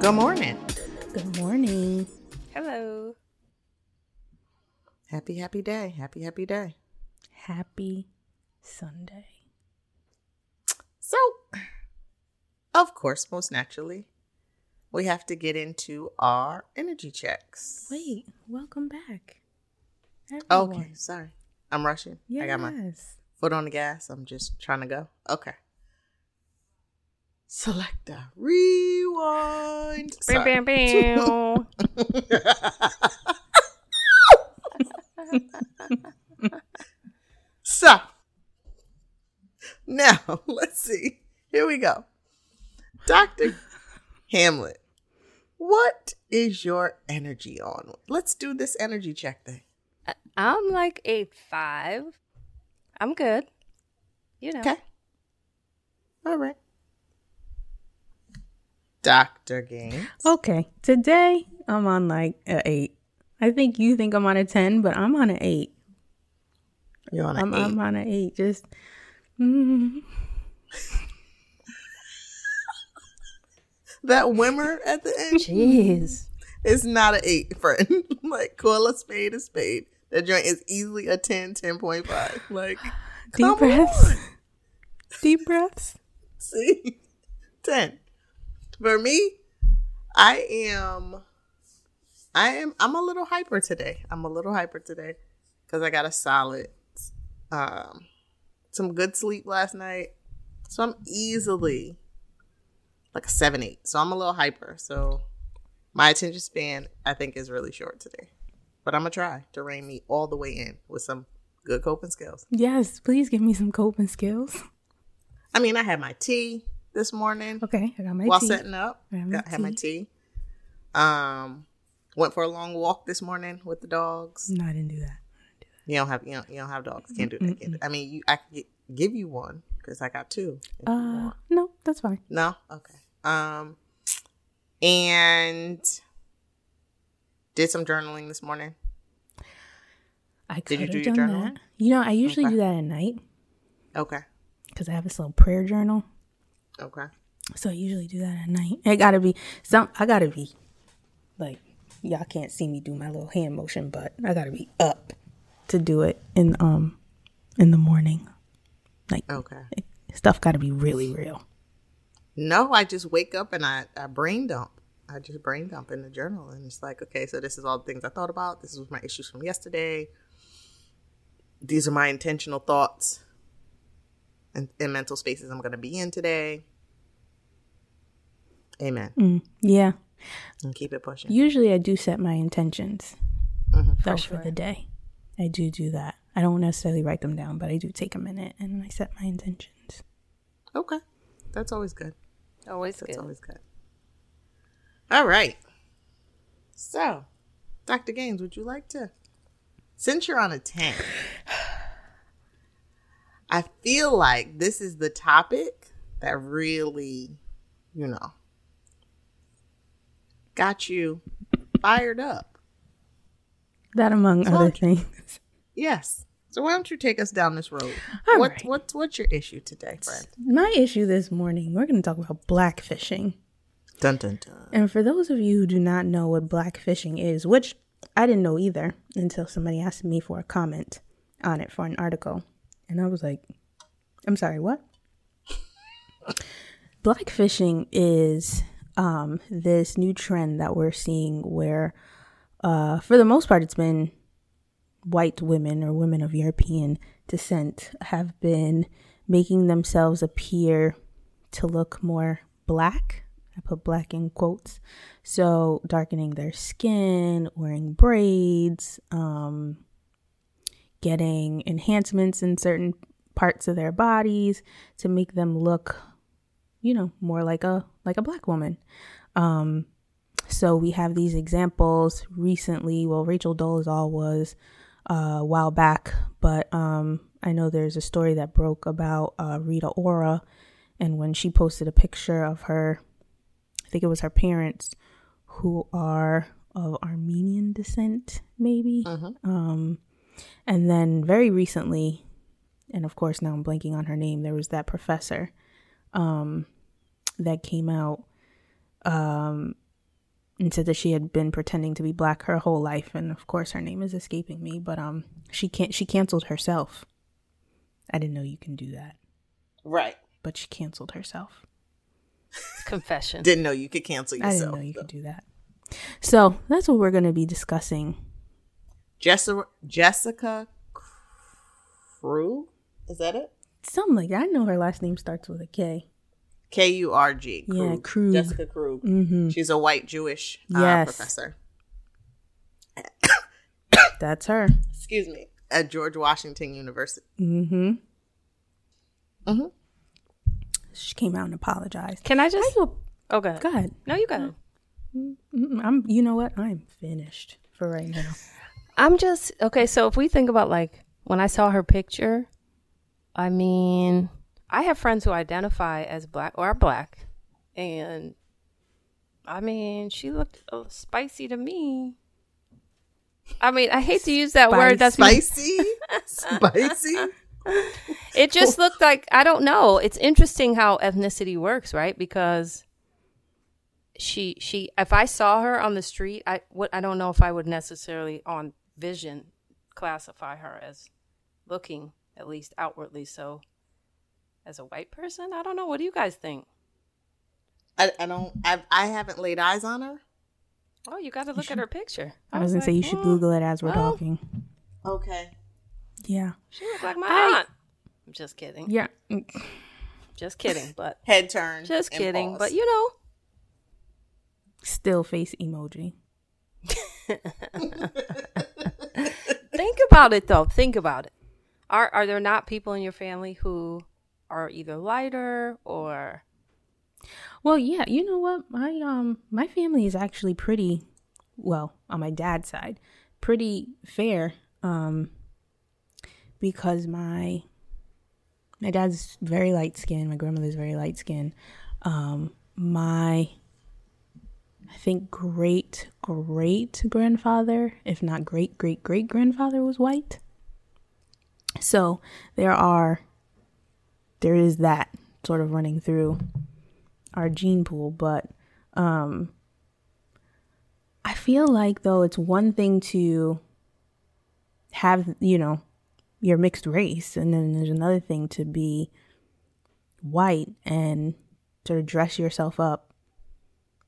Good morning. Good morning. Hello. Happy, happy day. Happy, happy day. Happy Sunday. So, of course, most naturally, we have to get into our energy checks. Wait, welcome back. Everyone. Okay, sorry. I'm rushing. Yes. I got my foot on the gas. I'm just trying to go. Okay. Selector. Rewind. Bam, bam, bam. so, now let's see. Here we go. Dr. Hamlet, what is your energy on? Let's do this energy check thing. I'm like a five. I'm good. You know. Okay. All right. Dr. Gaines. Okay, today I'm on like a eight. I think you think I'm on a ten, but I'm on an eight. You're on an I'm, eight. I'm on an eight. Just mm, that whimmer at the end jeez. It's not an eight, friend. like, call a spade a spade. That joint is easily a 10, 10.5. Like, Deep breaths. on. Deep breaths. See? 10. For me, I am I am I'm a little hyper today. I'm a little hyper today cuz I got a solid um some good sleep last night. So I'm easily like a 7 8. So I'm a little hyper. So my attention span I think is really short today. But I'm going to try to rein me all the way in with some good coping skills. Yes, please give me some coping skills. I mean, I had my tea this morning. Okay, I got my while tea. setting up. I have my Got, had my tea. Um, went for a long walk this morning with the dogs. No, I didn't do that. You don't have you don't, you don't have dogs. Can't do that. Can't do, I mean, you I can give you one because I got two. Uh, no, that's fine. no, okay. Um, and did some journaling this morning. I Did could you have do your done journaling? that. You know, I usually Okay. do that at night Okay, because I have this little prayer journal. Okay. So I usually do that at night. It gotta be some. I gotta be like y'all can't see me do my little hand motion, but I gotta be up to do it in um in the morning. Like Okay. stuff gotta be really real. No, I just wake up and I, I brain dump. I just brain dump in the journal, and it's like, okay, so this is all the things I thought about. This was my issues from yesterday. These are my intentional thoughts and, and mental spaces I'm going to be in today. Amen. Mm, yeah. And keep it pushing. Usually I do set my intentions Mhm. first for the day. I do do that. I don't necessarily write them down, but I do take a minute and I set my intentions. Okay, that's always good. Always That's good. always good. All right. So, Dr. Gaines, would you like to? Since you're on a 10, I feel like this is the topic that really, you know, got you fired up. That among So other things. Yes. So why don't you take us down this road? All what right. what what's your issue today, friend? My issue this morning, we're going to talk about blackfishing. Dun dun dun. And for those of you who do not know what blackfishing is, which I didn't know either until somebody asked me for a comment on it for an article. And I was like, I'm sorry, what? Blackfishing is um, this new trend that we're seeing where, uh, for the most part, it's been white women or women of European descent have been making themselves appear to look more black. I put black in quotes. So darkening their skin, wearing braids, um, getting enhancements in certain parts of their bodies to make them look, you know, more like a like a black woman. Um, so we have these examples recently. Well, Rachel Dolezal was uh, a while back, but um, I know there's a story that broke about uh, Rita Ora, and when she posted a picture of her, I think it was her parents, who are of Armenian descent, maybe. Mhm. Um, and then very recently, and of course now I'm blanking on her name. There was that professor. Um, that came out um, and said that she had been pretending to be black her whole life, and of course her name is escaping me, but um, she can't. She canceled herself. I didn't know you can do that, Right. but she canceled herself. Confession. Didn't know you could cancel yourself. I yourself. didn't know you could do that. So that's what we're going to be discussing. Jessica Jessica Crew. Is that it? Something like that. I know her last name starts with a K. K U R G. Yeah, Krug. Jessica Krug. Mm-hmm. She's a white Jewish uh, Yes. professor. That's her. Excuse me. At George Washington University. Mm-hmm. Mm-hmm. She came out and apologized. Can I just? I feel, Oh, go ahead. go ahead. No, you go. it. Mm, I'm. You know what? I'm finished for right now. I'm just okay. So if we think about like when I saw her picture, I mean, I have friends who identify as black or are black, and I mean, she looked uh, spicy to me. I mean, I hate to use that word. That's Spicy. Spicy. it just looked like I don't know. It's interesting how ethnicity works, right? Because she she if I saw her on the street, I what I don't know if I would necessarily on vision classify her as looking at least outwardly so as a white person. I don't know. What do you guys think? I, I don't. I, I haven't laid eyes on her. Oh, you got to look at her picture. I was gonna say you should "Hmm, Google it as we're well. talking. Okay. Yeah. She looked like my I- aunt. I'm just kidding. Yeah. Mm. Just kidding. But Head turn. just kidding. pause. But you know, Still face emoji. Think about it though. Think about it. Are are there not people in your family who are either lighter or Well, yeah, you know what? My um my family is actually pretty well, on my dad's side, pretty fair um because my my dad's very light skinned, my grandmother's very light skinned. Um my I think great great grandfather, if not great great great grandfather was white. So, there are there is that sort of running through our gene pool, but um I feel like though it's one thing to have, you know, your mixed race and then there's another thing to be white and sort of dress yourself up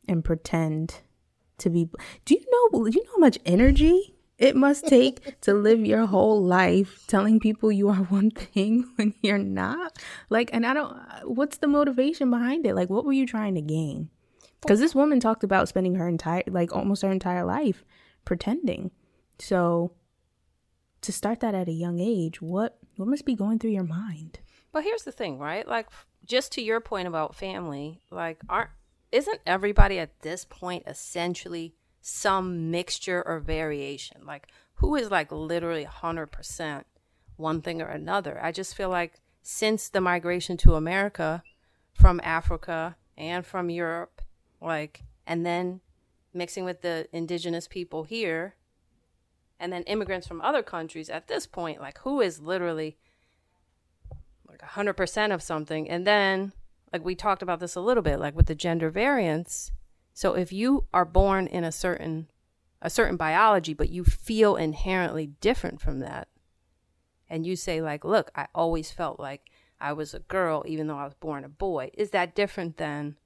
and pretend to be Do you know do you know how much energy it must take to live your whole life telling people you are one thing when you're not? Like and I don't what's the motivation behind it? Like what were you trying to gain? Cuz this woman talked about spending her entire like almost her entire life pretending. So to start that at a young age, what what must be going through your mind? But here's the thing, right? Like just to your point about family, like aren't isn't everybody at this point essentially some mixture or variation? Like who is like literally 100% one thing or another? I just feel like since the migration to America from Africa and from Europe, like and then mixing with the indigenous people here and then immigrants from other countries at this point, like who is literally like 100% of something and then like we talked about this a little bit like with the gender variance so if you are born in a certain a certain biology but you feel inherently different from that and you say like look i always felt like i was a girl even though i was born a boy is that different than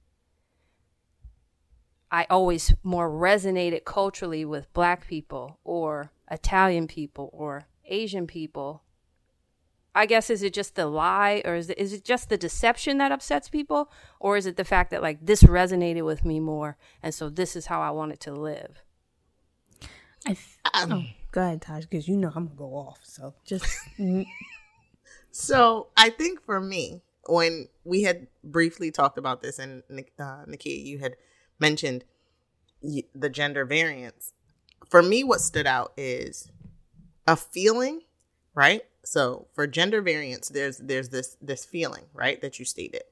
i always more resonated culturally with black people or italian people or asian people I guess is it just the lie or is it, is it just the deception that upsets people or is it the fact that like this resonated with me more and so this is how I wanted to live? I th- oh, go ahead, Taj, because you know I'm gonna go off. So just So I think for me, when we had briefly talked about this, and uh, Nakia, you had mentioned the gender variance. For me, what stood out is a feeling, right? So for gender variance, there's there's this this feeling, right, that you stated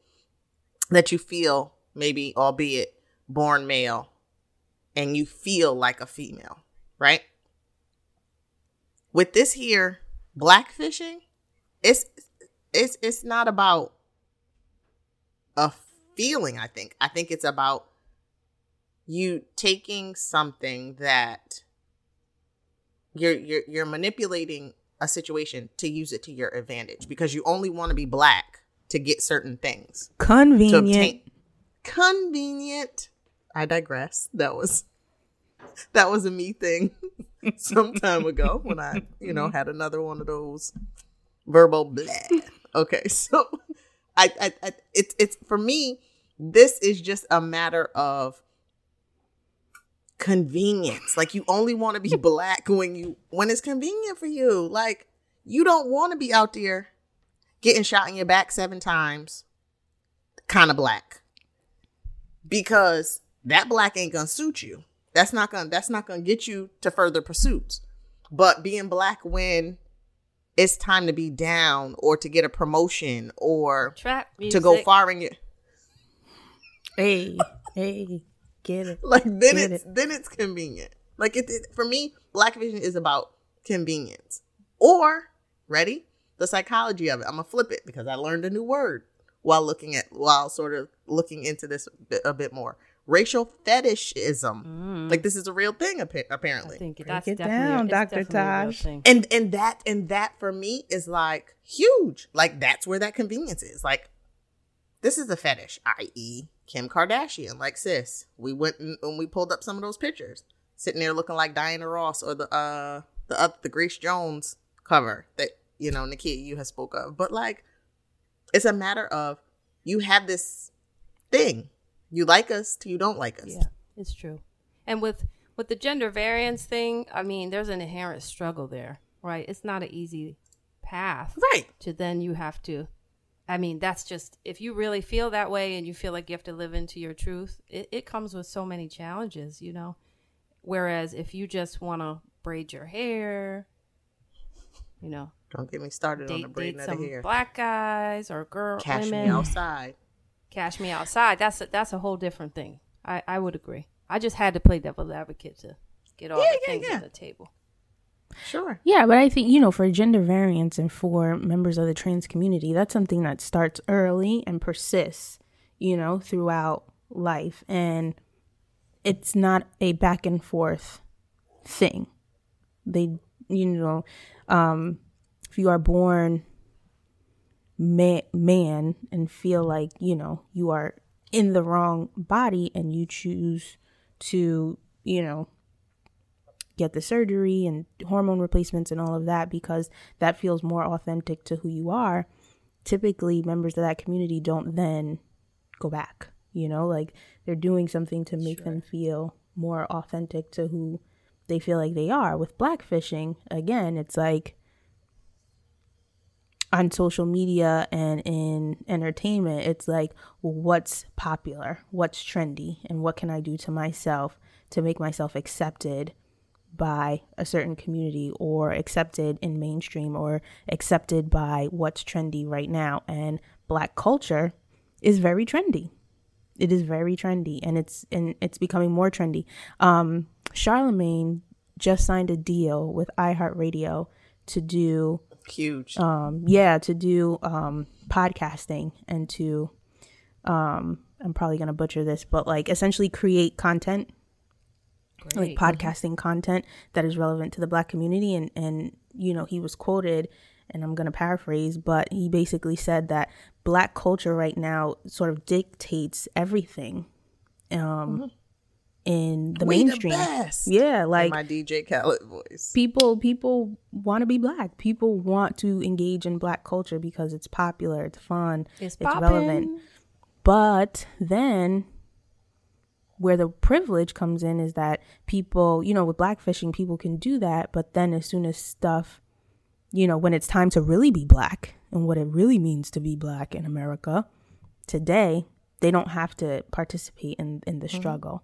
that you feel maybe, albeit born male, and you feel like a female, right? With this here, blackfishing, it's it's it's not about a feeling, I think. I think it's about you taking something that you're you're you're manipulating a situation to use it to your advantage because you only want to be black to get certain things. Convenient. obtain convenient. I digress. That was that was a me thing some time ago when I, you know, had another one of those verbal bleh. Okay, so I, I, I it's it's for me. This is just a matter of convenience. Like you only want to be black when you when it's convenient for you. Like you don't want to be out there getting shot in your back seven times, kind of black, because that black ain't gonna suit you. That's not gonna that's not gonna get you to further pursuits. But being black when it's time to be down or to get a promotion or Trap to go far in your Hey, hey, get it. like then Get it's then it's convenient. Like it, it for me, blackfishing is about convenience. Or ready the psychology of it. I'm gonna flip it because I learned a new word while looking at while sort of looking into this a bit, a bit more. Racial fetishism, mm. like this is a real thing appa- I apparently. think Break that's it definitely down, Dr. definitely Taj. and and that and that for me is like huge like that's where that convenience is like this is a fetish i.e kim kardashian like sis we went and, and we pulled up some of those pictures sitting there looking like diana ross or the uh the uh, the grace jones cover that you know nikia you have spoke of but like it's a matter of you have this thing you like us till you don't like us Yeah, it's true. And with with the gender variance thing, I mean, there's an inherent struggle there, right? It's not an easy path right to then you have to. I mean, that's just if you really feel that way and you feel like you have to live into your truth, it, it comes with so many challenges, you know. Whereas if you just want to braid your hair, you know, don't get me started on the date, braiding date of the hair black guys or girl cash women, me outside cash me outside. That's a, that's a whole different thing. I, I would agree. I just had to play devil's advocate to get all Yeah, the yeah, things yeah. on the table. Sure Yeah, but I think, you know, for gender variance and for members of the trans community, that's something that starts early and persists, you know, throughout life. And it's not a back and forth thing. They, you know, um, if you are born ma- man and feel like, you know, you are in the wrong body and you choose to, you know, get the surgery and hormone replacements and all of that because that feels more authentic to who you are, typically members of that community don't then go back. You know, like they're doing something to make them feel more authentic to who they feel like they are. With blackfishing, again, it's like on social media and in entertainment, it's like, well, what's popular? What's trendy? And what can I do to myself to make myself accepted by a certain community or accepted in mainstream or accepted by what's trendy right now? And black culture is very trendy. It is very trendy and it's and it's becoming more trendy. Um Charlemagne just signed a deal with iHeartRadio to do huge um yeah to do um podcasting and to um i'm probably gonna butcher this but like essentially create content like Great. podcasting content that is relevant to the black community and and you know he was quoted and i'm gonna paraphrase but he basically said that black culture right now sort of dictates everything um in the We the mainstream best. yeah In like my DJ Khaled voice. people people want to be black people want to engage in black culture because it's popular it's fun It's, relevant but then where the privilege comes in is that people you know with blackfishing people can do that but then as soon as stuff you know when it's time to really be black and what it really means to be black in america today they don't have to participate in in the mm-hmm. struggle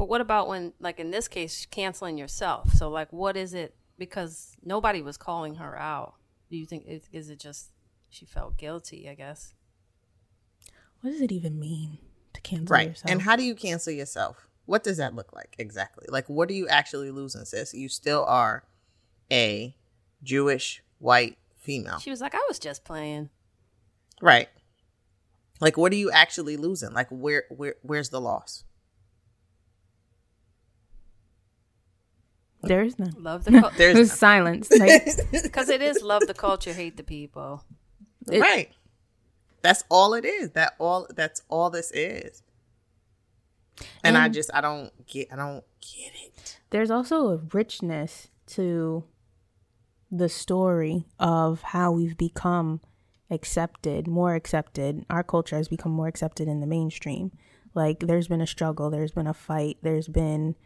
But what about when, like in this case, canceling yourself? So, like, what is it? Because nobody was calling her out. Do you think is, is it just she felt guilty? I guess. what does it even mean cancel Right. yourself And how do you cancel yourself? What does that look like exactly? Like, what are you actually losing, sis? You still are a Jewish white female. She was like, I was just playing. Right. Like what are you actually losing? Like where where where's the loss? There is none. Love the culture. There's There's silence. Like, Because it is love the culture, hate the people. It- right. That's all it is. That all that's all this is. And, I just I don't get I don't get it. there's also a richness to the story of how we've become accepted, more accepted. Our culture has become more accepted in the mainstream. Like there's been a struggle, there's been a fight, there's been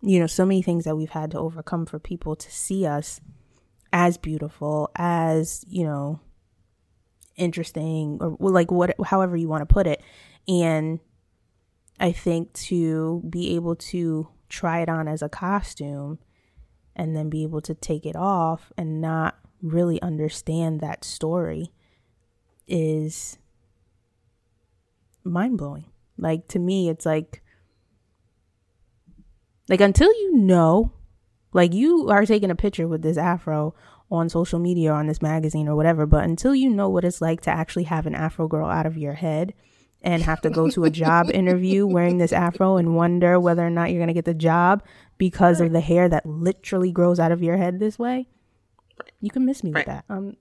you know so many things that we've had to overcome for people to see us as beautiful, as, you know, interesting or like what however you want to put it. And I think to be able to try it on as a costume and then be able to take it off and not really understand that story is mind blowing. Like to me, it's like, like until you know, like you are taking a picture with this afro on social media or on this magazine or whatever, but until you know what it's like to actually have an afro girl out of your head and have to go to a job interview wearing this afro and wonder whether or not you're going to get the job because of the hair that literally grows out of your head this way, you can miss me Right. with that. Um,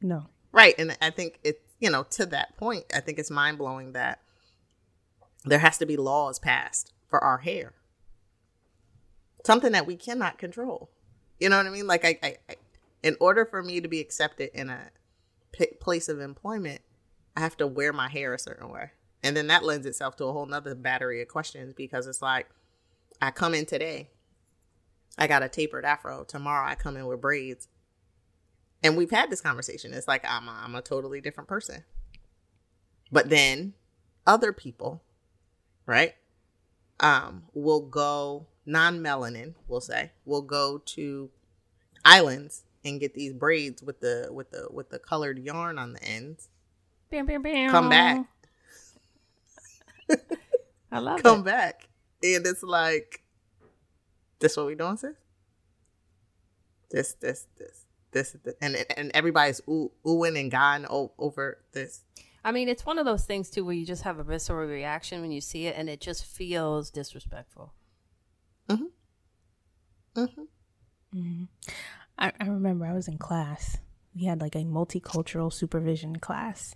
no. Right. And I think it's, you know, to that point, I think it's mind blowing that there has to be laws passed for our hair. Something that we cannot control. You know what I mean? Like, I, I, I in order for me to be accepted in a p- place of employment, I have to wear my hair a certain way. And then that lends itself to a whole nother battery of questions because it's like, I come in today, I got a tapered afro. Tomorrow I come in with braids and we've had this conversation it's like i'm a, I'm a totally different person but then other people right um will go non-melanin we'll say will go to islands and get these braids with the with the with the colored yarn on the ends Bam, bam, bam. come back I love it. come it. back and it's like this what we doing sis this this this this, this and and everybody's ooh, oohing and gone o- over this I mean, it's one of those things too where you just have a visceral reaction when you see it, and it just feels disrespectful. Mm-hmm. I, I remember I was in class. We had like a multicultural supervision class.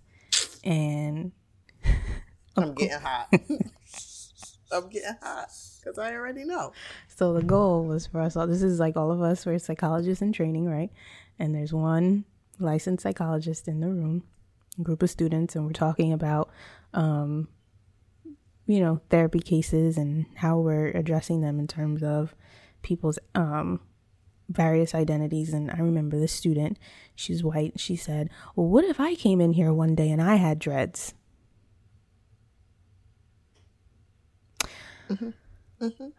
And I'm getting hot. I'm getting hot because I already know. so the goal was for us all this is like all of us we're psychologists in training, right? And there's one licensed psychologist in the room, a group of students, and we're talking about um, you know, therapy cases and how we're addressing them in terms of people's um various identities and I remember this student, she's white, she said, Well what if I came in here one day and I had dreads? Mhm Mhm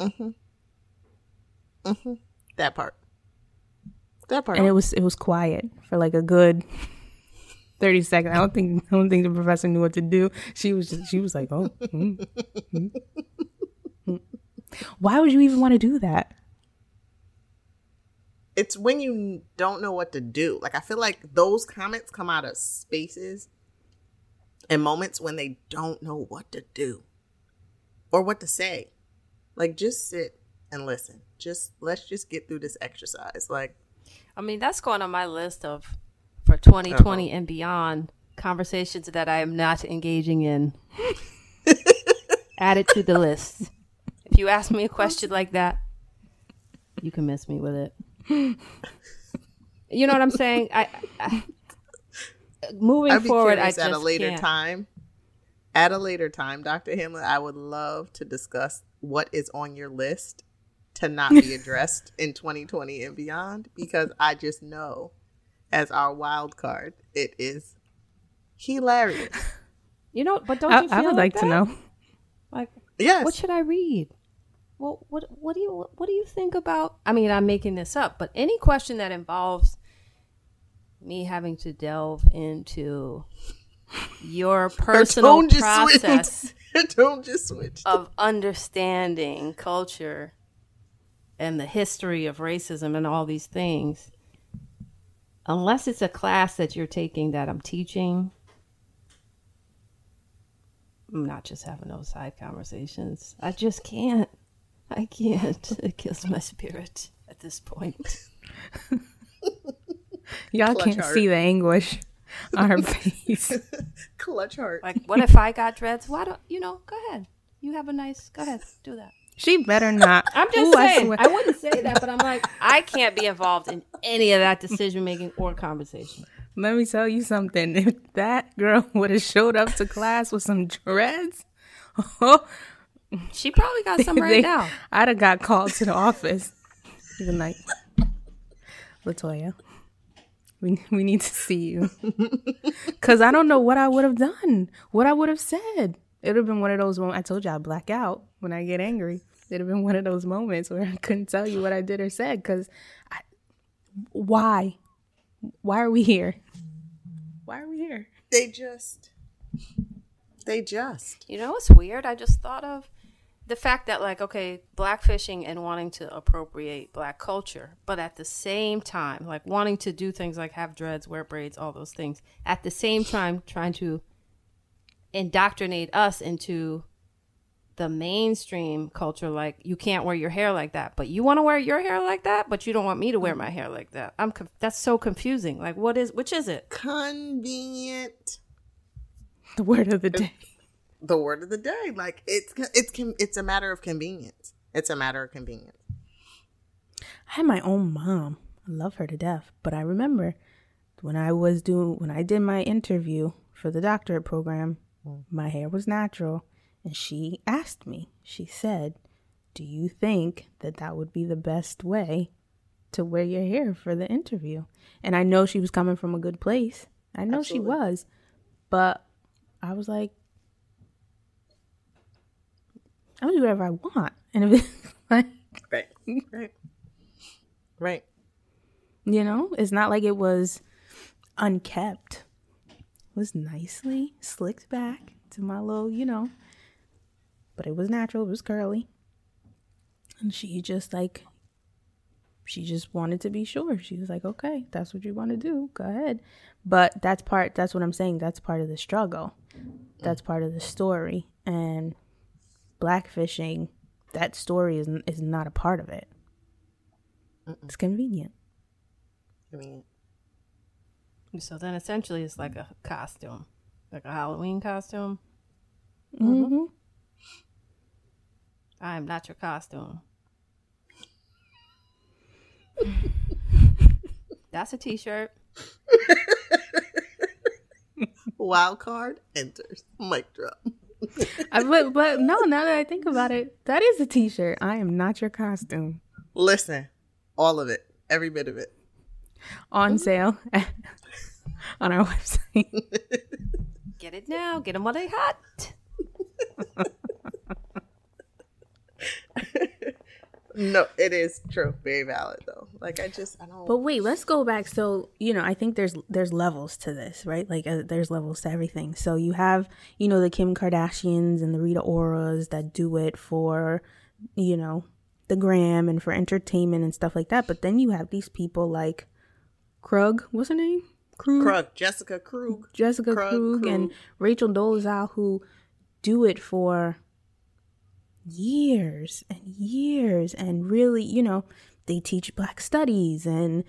Mhm Mhm That part. That part. and it was it was quiet for like a good 30 seconds. I don't think I don't think the professor knew what to do. She was just she was like, "Oh. mm, mm, mm." Why would you even want to do that?" it's when you don't know what to do. Like I feel like those comments come out of spaces and moments when they don't know what to do or what to say. Like just sit and listen. Just let's just get through this exercise. Like I mean, that's going on my list of for 2020 uh-huh. and beyond conversations that I am not engaging in. Add it to the list. If you ask me a question like that, you can miss me with it. You know what I'm saying? I, I moving I'd be forward, I just at a later can't. time. At a later time, Dr. Hamlin, I would love to discuss what is on your list to not be addressed in 2020 and beyond because I just know as our wild card, it is hilarious. You know, but don't I, you feel I would like to that? know. Like, Yes. what should I read? Well, what what do you what do you think about? I mean, I'm making this up, but any question that involves me having to delve into your personal tone just process switched. Her tone just switched. of understanding culture and the history of racism and all these things, unless it's a class that you're taking that I'm teaching, I'm not just having those side conversations. I just can't. I can't. It kills my spirit at this point. Y'all Clutch can't heart. see the anguish on her face. Clutch heart. Like, what if I got dreads? Why don't you know? Go ahead. You have a nice. Go ahead. Do that. She better not. I'm just Ooh, saying. swear. I, wouldn't say that, but I'm like, I can't be involved in any of that decision making or conversation. Let me tell you something. If that girl would have showed up to class with some dreads, oh, She probably got some right they- now. I'd have got called to the office. Even like, Latoya, we we need to see you, because I don't know what I would have done, what I would have said. It would have been one of those moments. I told you I black out when I get angry. It'd have been one of those moments where I couldn't tell you what I did or said because, why, why are we here? Why are we here? they just. They just. You know what's weird? I just thought of the fact that, like, okay, blackfishing and wanting to appropriate black culture, but at the same time, like, wanting to do things like have dreads, wear braids, all those things, at the same time, trying to indoctrinate us into the mainstream culture like you can't wear your hair like that but you want to wear your hair like that but you don't want me to wear my hair like that i'm conf- that's so confusing like what is which is it Convenient. The word of the day. The word of the day. Like it's it's it's a matter of convenience. It's a matter of convenience. I had my own mom. I love her to death. But I remember when I was doing when I did my interview for the doctorate program, my hair was natural, and she asked me. She said, "Do you think that that would be the best way to wear your hair for the interview?" And I know she was coming from a good place. I know she was, but I was like, "I'm gonna do whatever I want." And if it's like Right. Right. Right. You know, it's not like it was unkept. Was nicely slicked back to my little, you know, but it was natural, it was curly. And she just like, she just wanted to be sure. She was like, okay, that's what you want to do. Go ahead. But that's part, that's what I'm saying. That's part of the struggle. That's part of the story. And blackfishing, that story is, is not a part of it. It's convenient. I mean, so then essentially it's like a costume like a halloween costume Mm-hmm. i am not your costume that's a t-shirt wild card enters. Mic drop. I, but but no, now that I think about it, that is a T-shirt. I am not your costume. Listen, all of it, every bit of it. On sale on our website. get it now get them while they hot No, it is true. Very valid though. Like I just, I don't. But wait, let's go back. So you know, I think there's there's levels to this, right? Like uh, there's levels to everything. So you have you know the Kim Kardashians and the Rita Oras that do it for you know the gram and for entertainment and stuff like that. But then you have these people like Krug, what's her name? Krug. Krug, Jessica Krug. Jessica Krug, Krug, and Rachel Dolezal who do it for years and years and really, you know, they teach black studies and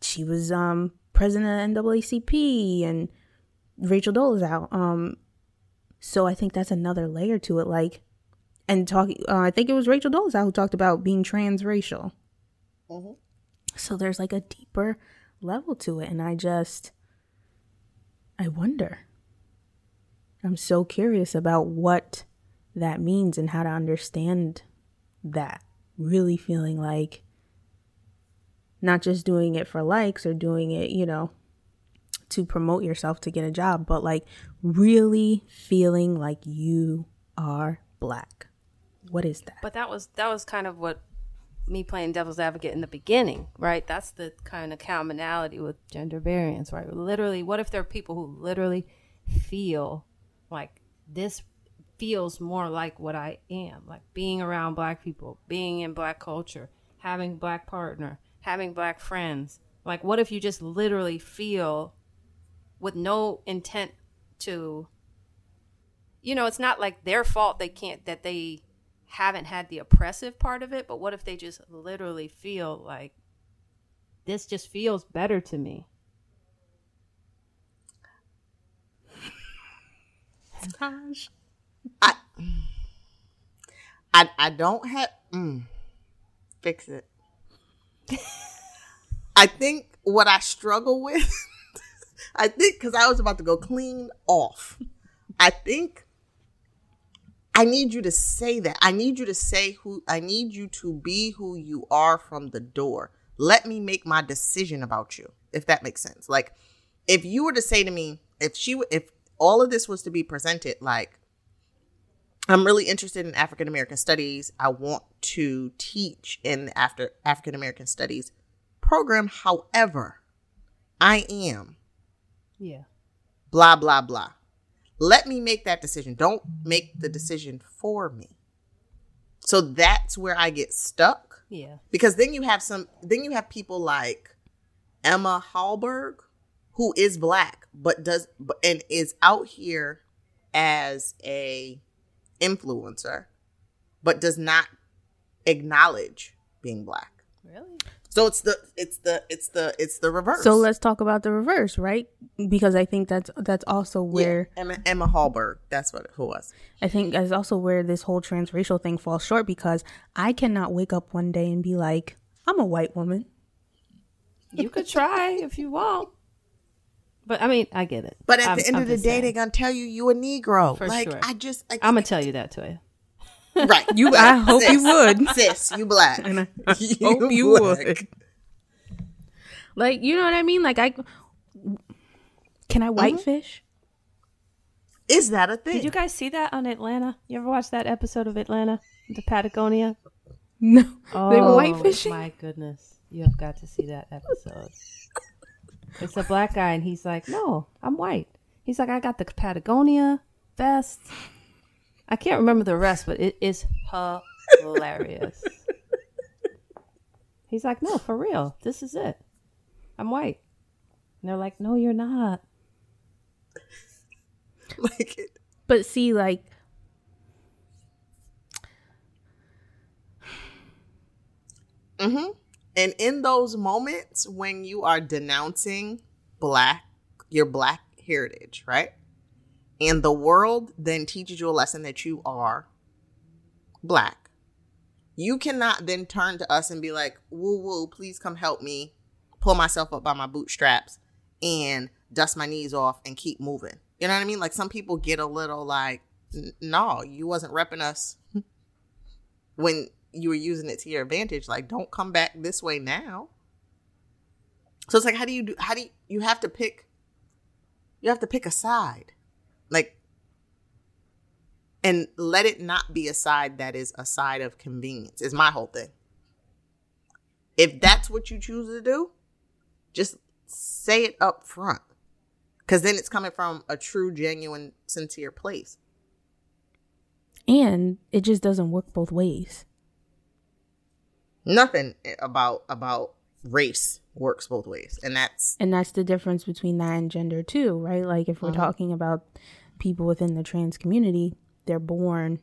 she was um president of NAACP and Rachel Dolezal. Um so I think that's another layer to it like and talking uh, I think it was Rachel Dolezal who talked about being transracial. Mhm. So there's like a deeper level to it and I just I wonder. I'm so curious about what that means and how to understand that. Really feeling like not just doing it for likes or doing it, you know, to promote yourself to get a job, but like really feeling like you are black. What is that? But that was that was kind of what me playing devil's advocate in the beginning, right? That's the kind of commonality with gender variance, right? Literally, what if there are people who literally feel like this feels more like what I am, like being around black people, being in black culture, having black partner, having black friends, Like, what if you just literally feel with no intent to, you know, it's not like their fault they can't, that they haven't had the oppressive part of it, but what if they just literally feel like this just feels better to me? I, I, I don't have. Mm, fix it. I think what I struggle with, I think, because I was about to go clean off. I think I need you to say that. I need you to say who, I need you to be who you are from the door. Let me make my decision about you, if that makes sense. Like, if you were to say to me, if she, if all of this was to be presented like I'm really interested in African American studies. I want to teach in the after African American studies program. However, I am Yeah. blah blah blah. Let me make that decision. Don't make the decision for me. So that's where I get stuck Yeah. because then you have some then you have people like Emma Hallberg who is black but does and is out here as a influencer but does not acknowledge being black. Really? So it's the it's the it's the it's the reverse. So let's talk about the reverse, right? Because I think that's that's also where yeah, Emma Emma Hallberg, that's what it who was. I think that's also where this whole transracial thing falls short because I cannot wake up one day and be like, I'm a white woman. You could try if you want. But I mean, I get it. But at I'm- the end I'm of the day, saying. they're gonna tell you you a Negro. For like sure. I just I I'm gonna tell you that to you. Right. You, I hope you would. Sis, you black. And I, I hope you black. would. Like, you know what I mean? Like, I can I mm-hmm. whitefish? Is that a thing? Did you guys see that on Atlanta? You ever watch that episode of Atlanta, the Patagonia? No, Oh, they were whitefishing. My goodness, you have got to see that episode. it's a black guy, and he's like, "No, I'm white." He's like, "I got the Patagonia vest." I can't remember the rest, but it is hilarious. he's like, "No, for real, this is it. I'm white." And they're like, "No, you're not." like it? But see, like, Mm-hmm. And in those moments when you are denouncing black, your black heritage, right? And the world then teaches you a lesson that you are black. You cannot then turn to us and be like, woo woo, please come help me pull myself up by my bootstraps and dust my knees off and keep moving. You know what I mean? Like some people get a little like, "N- no, you wasn't repping us when you were using it to your advantage. Like, don't come back this way now. So it's like, how do you do? How do you? You have to pick. You have to pick a side, like, and let it not be a side that is a side of convenience. Is my whole thing. If that's what you choose to do, just say it up front, because then it's coming from a true, genuine, sincere place. and it just doesn't work both ways. Nothing about about race works both ways, and that's And that's the difference between that and gender too, right? Like if we're Mhm. talking about people within the trans community, they're born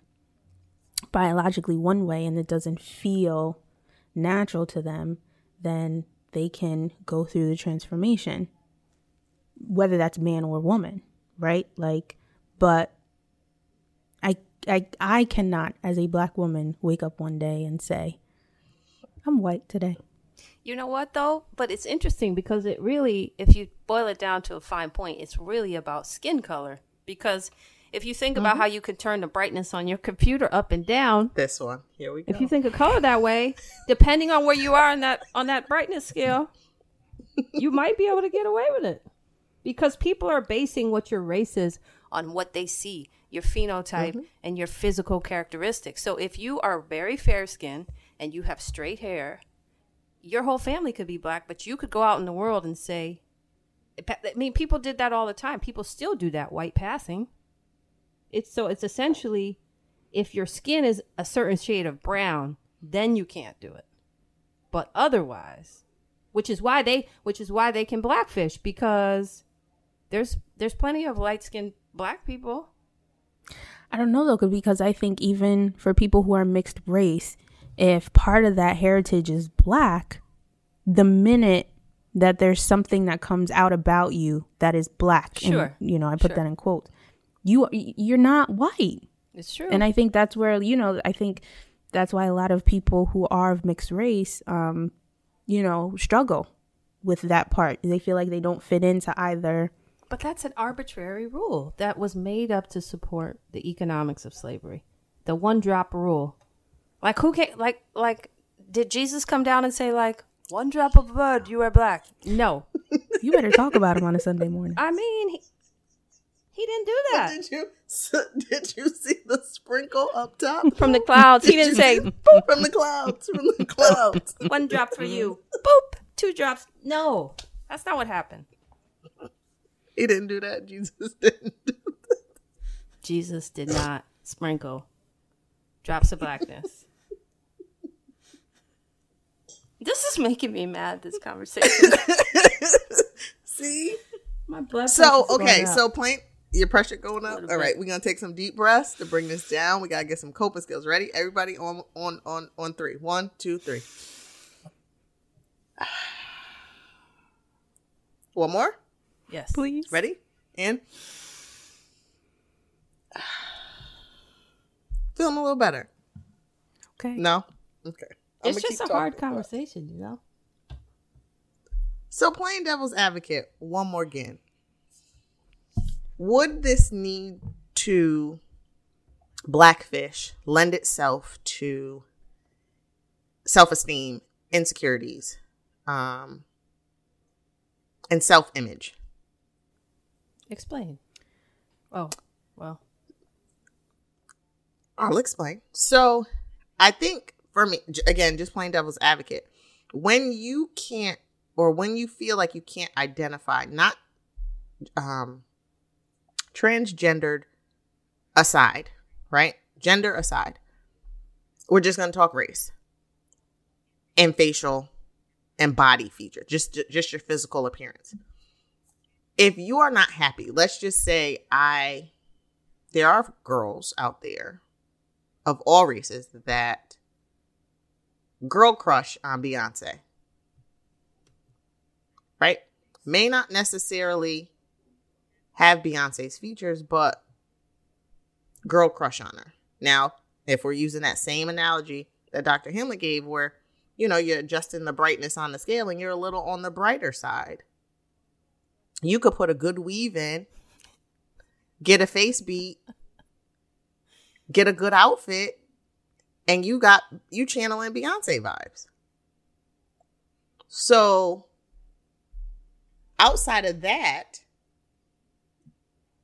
biologically one way and it doesn't feel natural to them, then they can go through the transformation. Whether that's man or woman, right? Like but I I I cannot as a black woman wake up one day and say I'm white today. You know what though? But it's interesting because it really, if you boil it down to a fine point, it's really about skin color. Because if you think about mm-hmm. how you can turn the brightness on your computer up and down, this one. Here we go. if you think of color that way, depending on where you are on that on that brightness scale, you might be able to get away with it. Because people are basing what your race is on what they see, your phenotype mm-hmm. and your physical characteristics. So if you are very fair skinned and you have straight hair, your whole family could be black, but you could go out in the world and say, I mean, people did that all the time. People still do that white passing. It's so it's essentially if your skin is a certain shade of brown, then you can't do it. But otherwise, which is why they which is why they can blackfish because there's there's plenty of light skinned black people. I don't know though, because I think even for people who are mixed race, if part of that heritage is black, the minute that there's something that comes out about you that is black, Sure. and, you know, I put Sure. that in quotes, you you're not white. It's true. and I think that's where you know I think that's why a lot of people who are of mixed race, um, you know, struggle with that part. They feel like they don't fit into either. But that's an arbitrary rule that was made up to support the economics of slavery. The one drop rule. Like who can like like did Jesus come down and say like one drop of blood you are black? No. You better talk about him on a Sunday morning. I mean he, he didn't do that. Did you did you see the sprinkle up top From the clouds. He Did didn't say see- from the clouds from the clouds? one drop for you. Boop. Two drops. No. That's not what happened. He didn't do that. Jesus didn't. Do that. Jesus did not sprinkle drops of blackness. This is making me mad. This conversation. See. My blood. So okay, going up. so plain your pressure going up. Little All right, bit. we're gonna take some deep breaths to bring this down. We gotta get some coping skills. Ready? Everybody on on on on three. One, two, three. One more. yes, Please. Ready? And feeling a little better. Okay. No. Okay. I'ma It's just a hard conversation, you know. So, playing devil's advocate one more again. Would this need to blackfish lend itself to self esteem, insecurities, um, and self image? Explain. Oh, well, I'll explain. So, I think for me, again, just playing devil's advocate, when you can't, or when you feel like you can't identify, not um, transgendered aside, right? Gender aside, we're just going to talk race and facial and body feature, just just your physical appearance. If you are not happy, let's just say I there are girls out there of all races that girl crush on Beyonce. Right? May not necessarily have Beyonce's features, but girl crush on her. Now, if we're using that same analogy that Dr. Himley gave, where you know you're adjusting the brightness on the scale and you're a little on the brighter side, you could put a good weave in, get a face beat, get a good outfit, and you got you channeling Beyonce vibes. So outside of that,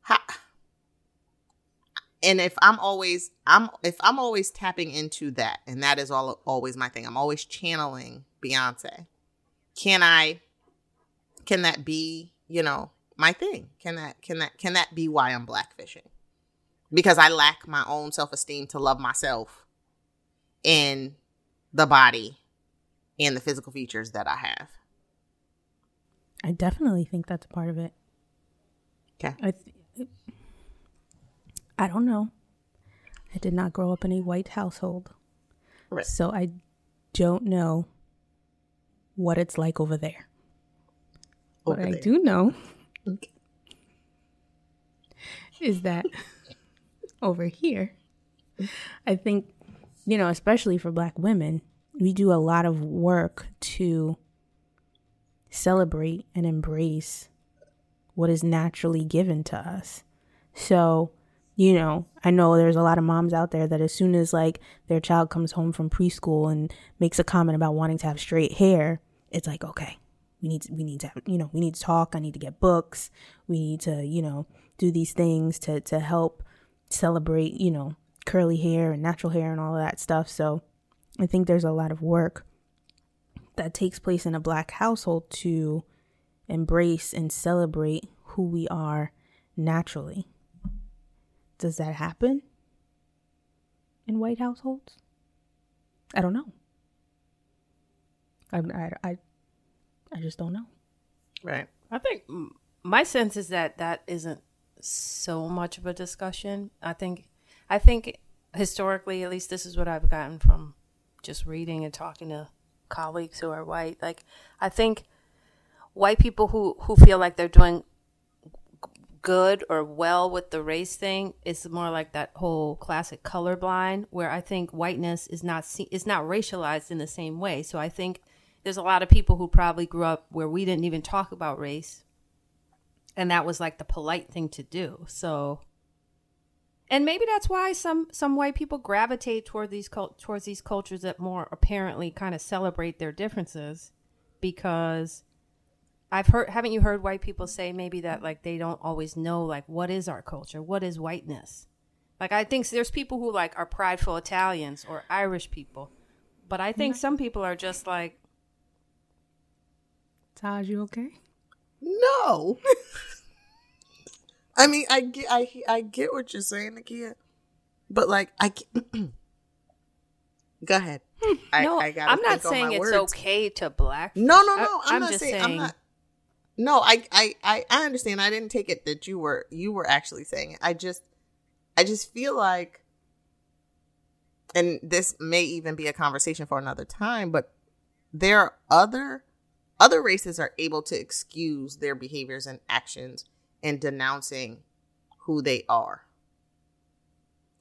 how, and if I'm always I'm if I'm always tapping into that, and that is all always my thing. I'm always channeling Beyonce. Can I? Can that be you know my thing? Can that can that can that be why I'm blackfishing? Because I lack my own self esteem to love myself in the body and the physical features that I have. I definitely think that's a part of it. Okay. I, th- I don't know. I did not grow up in a white household, Right. so I don't know what it's like over there. Over what I do know Okay. is that over here, I think, you know, especially for black women, we do a lot of work to celebrate and embrace what is naturally given to us. So, you know, I know there's a lot of moms out there that as soon as like their child comes home from preschool and makes a comment about wanting to have straight hair, it's like, okay, we need to, we need to have, you know, we need to talk. I need to get books. We need to, you know, do these things to to help celebrate, you know, curly hair and natural hair and all of that stuff. So, I think there's a lot of work that takes place in a black household to embrace and celebrate who we are naturally. Does that happen in white households? I don't know. I, I, I I just don't know. Right. I think my sense is that that isn't so much of a discussion. I think, I think historically, at least this is what I've gotten from just reading and talking to colleagues who are white. Like, I think white people who who feel like they're doing good or well with the race thing is more like that whole classic colorblind where I think whiteness is not see- is not racialized in the same way. So I think there's a lot of people who probably grew up where we didn't even talk about race and that was like the polite thing to do. So and maybe that's why some some white people gravitate toward these cult- towards these cultures that more apparently kind of celebrate their differences because I've heard haven't you heard white people say maybe that like they don't always know like what is our culture? What is whiteness? Like I think there's people who like are prideful Italians or Irish people. But I think mm-hmm. some people are just like Taj, you okay? No. I mean, I get, I, I get what you're saying, Nakia, but like, I. Go ahead. I, no, I gotta I'm not saying it's words. okay to black. No, no, no. I- I'm, I'm not just saying, I'm not. No, I, I, I, I understand. I didn't take it that you were, you were actually saying it. I just, I just feel like, and this may even be a conversation for another time, but there are other, other races are able to excuse their behaviors and actions in denouncing who they are.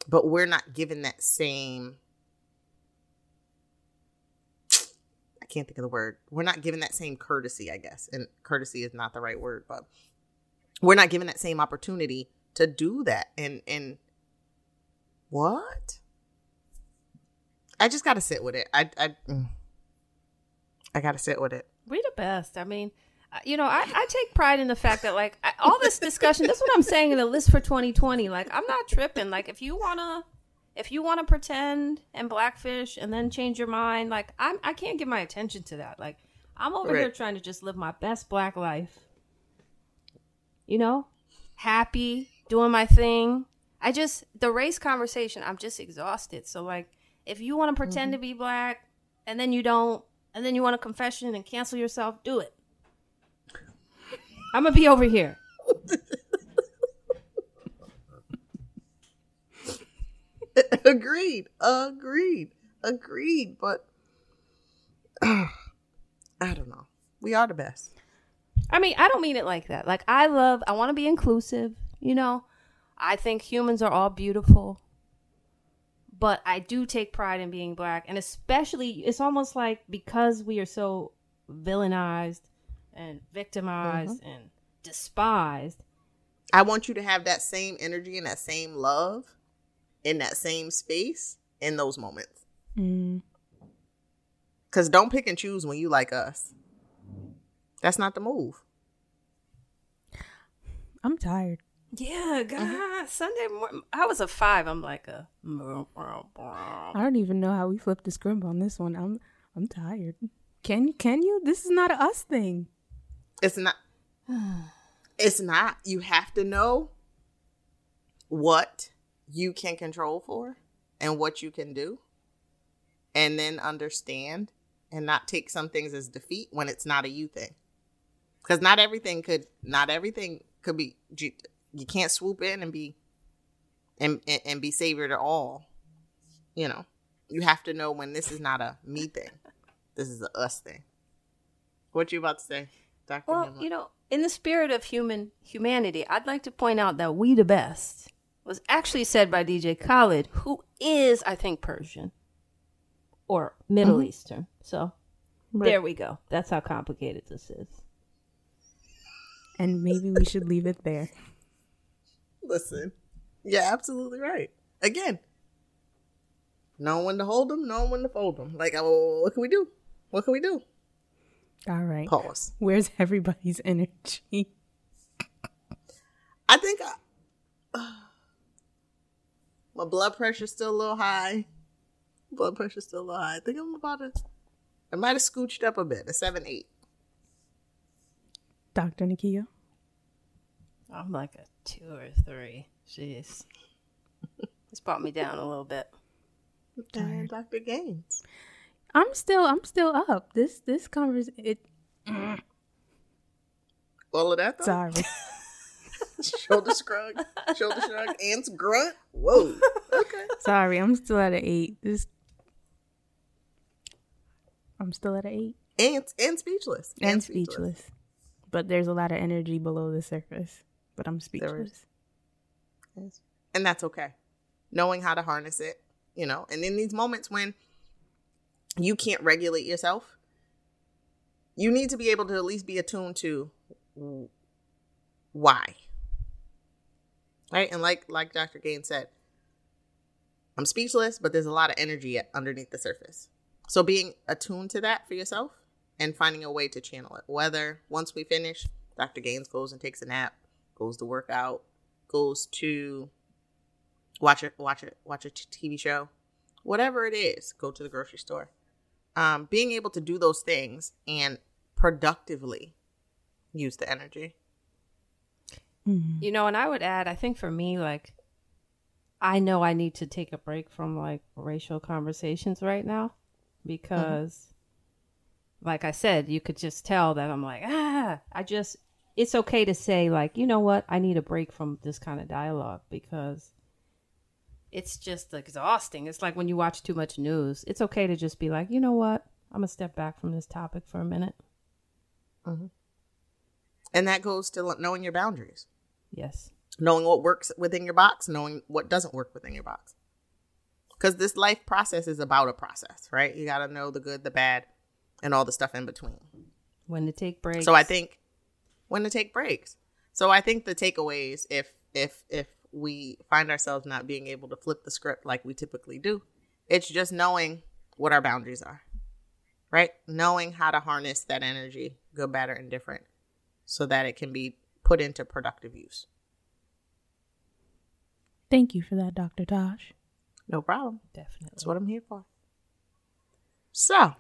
But we're not given that same I can't think of the word. We're not given that same courtesy, I guess. And courtesy is not the right word, but we're not given that same opportunity to do that. And and what? I just got to sit with it. I I mm. I got to sit with it. We the best. I mean, you know, I, I take pride in the fact that like I, all this discussion. That's what I'm saying in the list for 2020. Like I'm not tripping. Like if you wanna, if you wanna pretend and blackfish and then change your mind, like I'm I can't give my attention to that. Like I'm over here trying to just live my best black life. You know, happy, doing my thing. I just the race conversation. I'm just exhausted. So like, if you want to pretend mm-hmm. to be black and then you don't, and then you want a confession and cancel yourself, do it. I'm gonna be over here. agreed. Agreed. Agreed. But I don't know. We are the best. I mean, I don't mean it like that. Like I love, I want to be inclusive. You know, I think humans are all beautiful, but I do take pride in being black, and especially it's almost like because we are so villainized and victimized and despised. I want you to have that same energy and that same love in that same space in those moments. Mm. Because don't pick and choose when you like us. That's not the move. I'm tired. Yeah, God, Sunday morning. I was a five. I'm like a. I don't even know how we flipped the script on this one. I'm I'm tired. Can can you? This is not a us thing. It's not. It's not. You have to know what you can control for and what you can do, and then understand and not take some things as defeat when it's not a you thing. Because not everything could, not everything could be. You, can't swoop in and be, and, and and be savior to all. You know, you have to know when this is not a me thing. This is a us thing. What you about to say, Doctor? Well, you know, in the spirit of human humanity, I'd like to point out that "We the Best" was actually said by DJ Khaled, who is, I think, Persian or Middle mm-hmm. Eastern. So there we go. That's how complicated this is. And maybe we should leave it there. Listen, you're absolutely right. Again, knowing when to hold them, knowing when to fold them. Like, oh, what can we do? What can we do? All right. Pause. Where's everybody's energy? I think I, my blood pressure's still a little high. Blood pressure's still a little high. I think I'm about to. I might have scooched up a bit. A seven, eight. Dr. Nakia? I'm like a two or three. Jeez. It's brought me down a little bit. And Dr. Gaines. I'm still I'm still up. This this convers it All of that though. Sorry. shoulder shrug, shoulder shrug, ants grunt. Whoa. Okay. Sorry, I'm still at an eight. This I'm still at an eight. Ants and speechless. And speechless. But there's a lot of energy below the surface. But I'm speechless. And that's okay. Knowing how to harness it, you know, and in these moments when you can't regulate yourself, you need to be able to at least be attuned to why. Right? And like like Dr. Gaines said, I'm speechless, but there's a lot of energy underneath the surface. So being attuned to that for yourself and finding a way to channel it. Whether once we finish, Dr. Gaines goes and takes a nap, goes to work out, goes to watch it, watch it, watch a t- TV show, whatever it is, go to the grocery store. Um, being able to do those things and productively use the energy. Mhm. You know, and I would add, I think for me, like, I know I need to take a break from like racial conversations right now because, like I said, you could just tell that I'm like, ah, I just, it's okay to say, like, you know what, I need a break from this kind of dialogue because it's just exhausting. It's like when you watch too much news, it's okay to just be like, you know what, I'm going to step back from this topic for a minute. Mm-hmm. And that goes to knowing your boundaries, Yes. knowing what works within your box, knowing what doesn't work within your box. Because this life process is about a process, right? You got to know the good, the bad, and all the stuff in between. When to take breaks. So I think when to take breaks. So I think the takeaways, if if if we find ourselves not being able to flip the script like we typically do, it's just knowing what our boundaries are, right? Knowing how to harness that energy, good, bad, or indifferent, so that it can be put into productive use. Thank you for that, Dr. Tosh. No problem. Definitely. That's what I'm here for. So,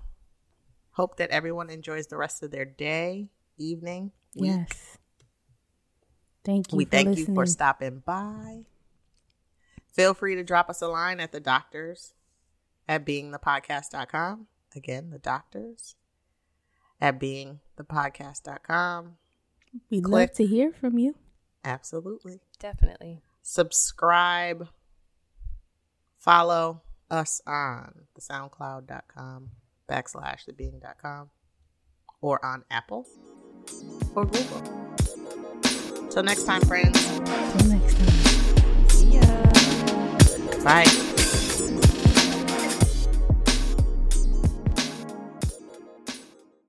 hope that everyone enjoys the rest of their day, evening, week. Yes. Thank you. we for thank listening. you for stopping by. Feel free to drop us a line at the doctors at beingthepodcast.com. Again, the doctors at beingthepodcast.com. We'd love to hear from you. Absolutely. Definitely. Subscribe. Follow us on the soundcloud.com backslash the being.com or on Apple or Google. Till next time, friends. Till next time. See ya. Bye.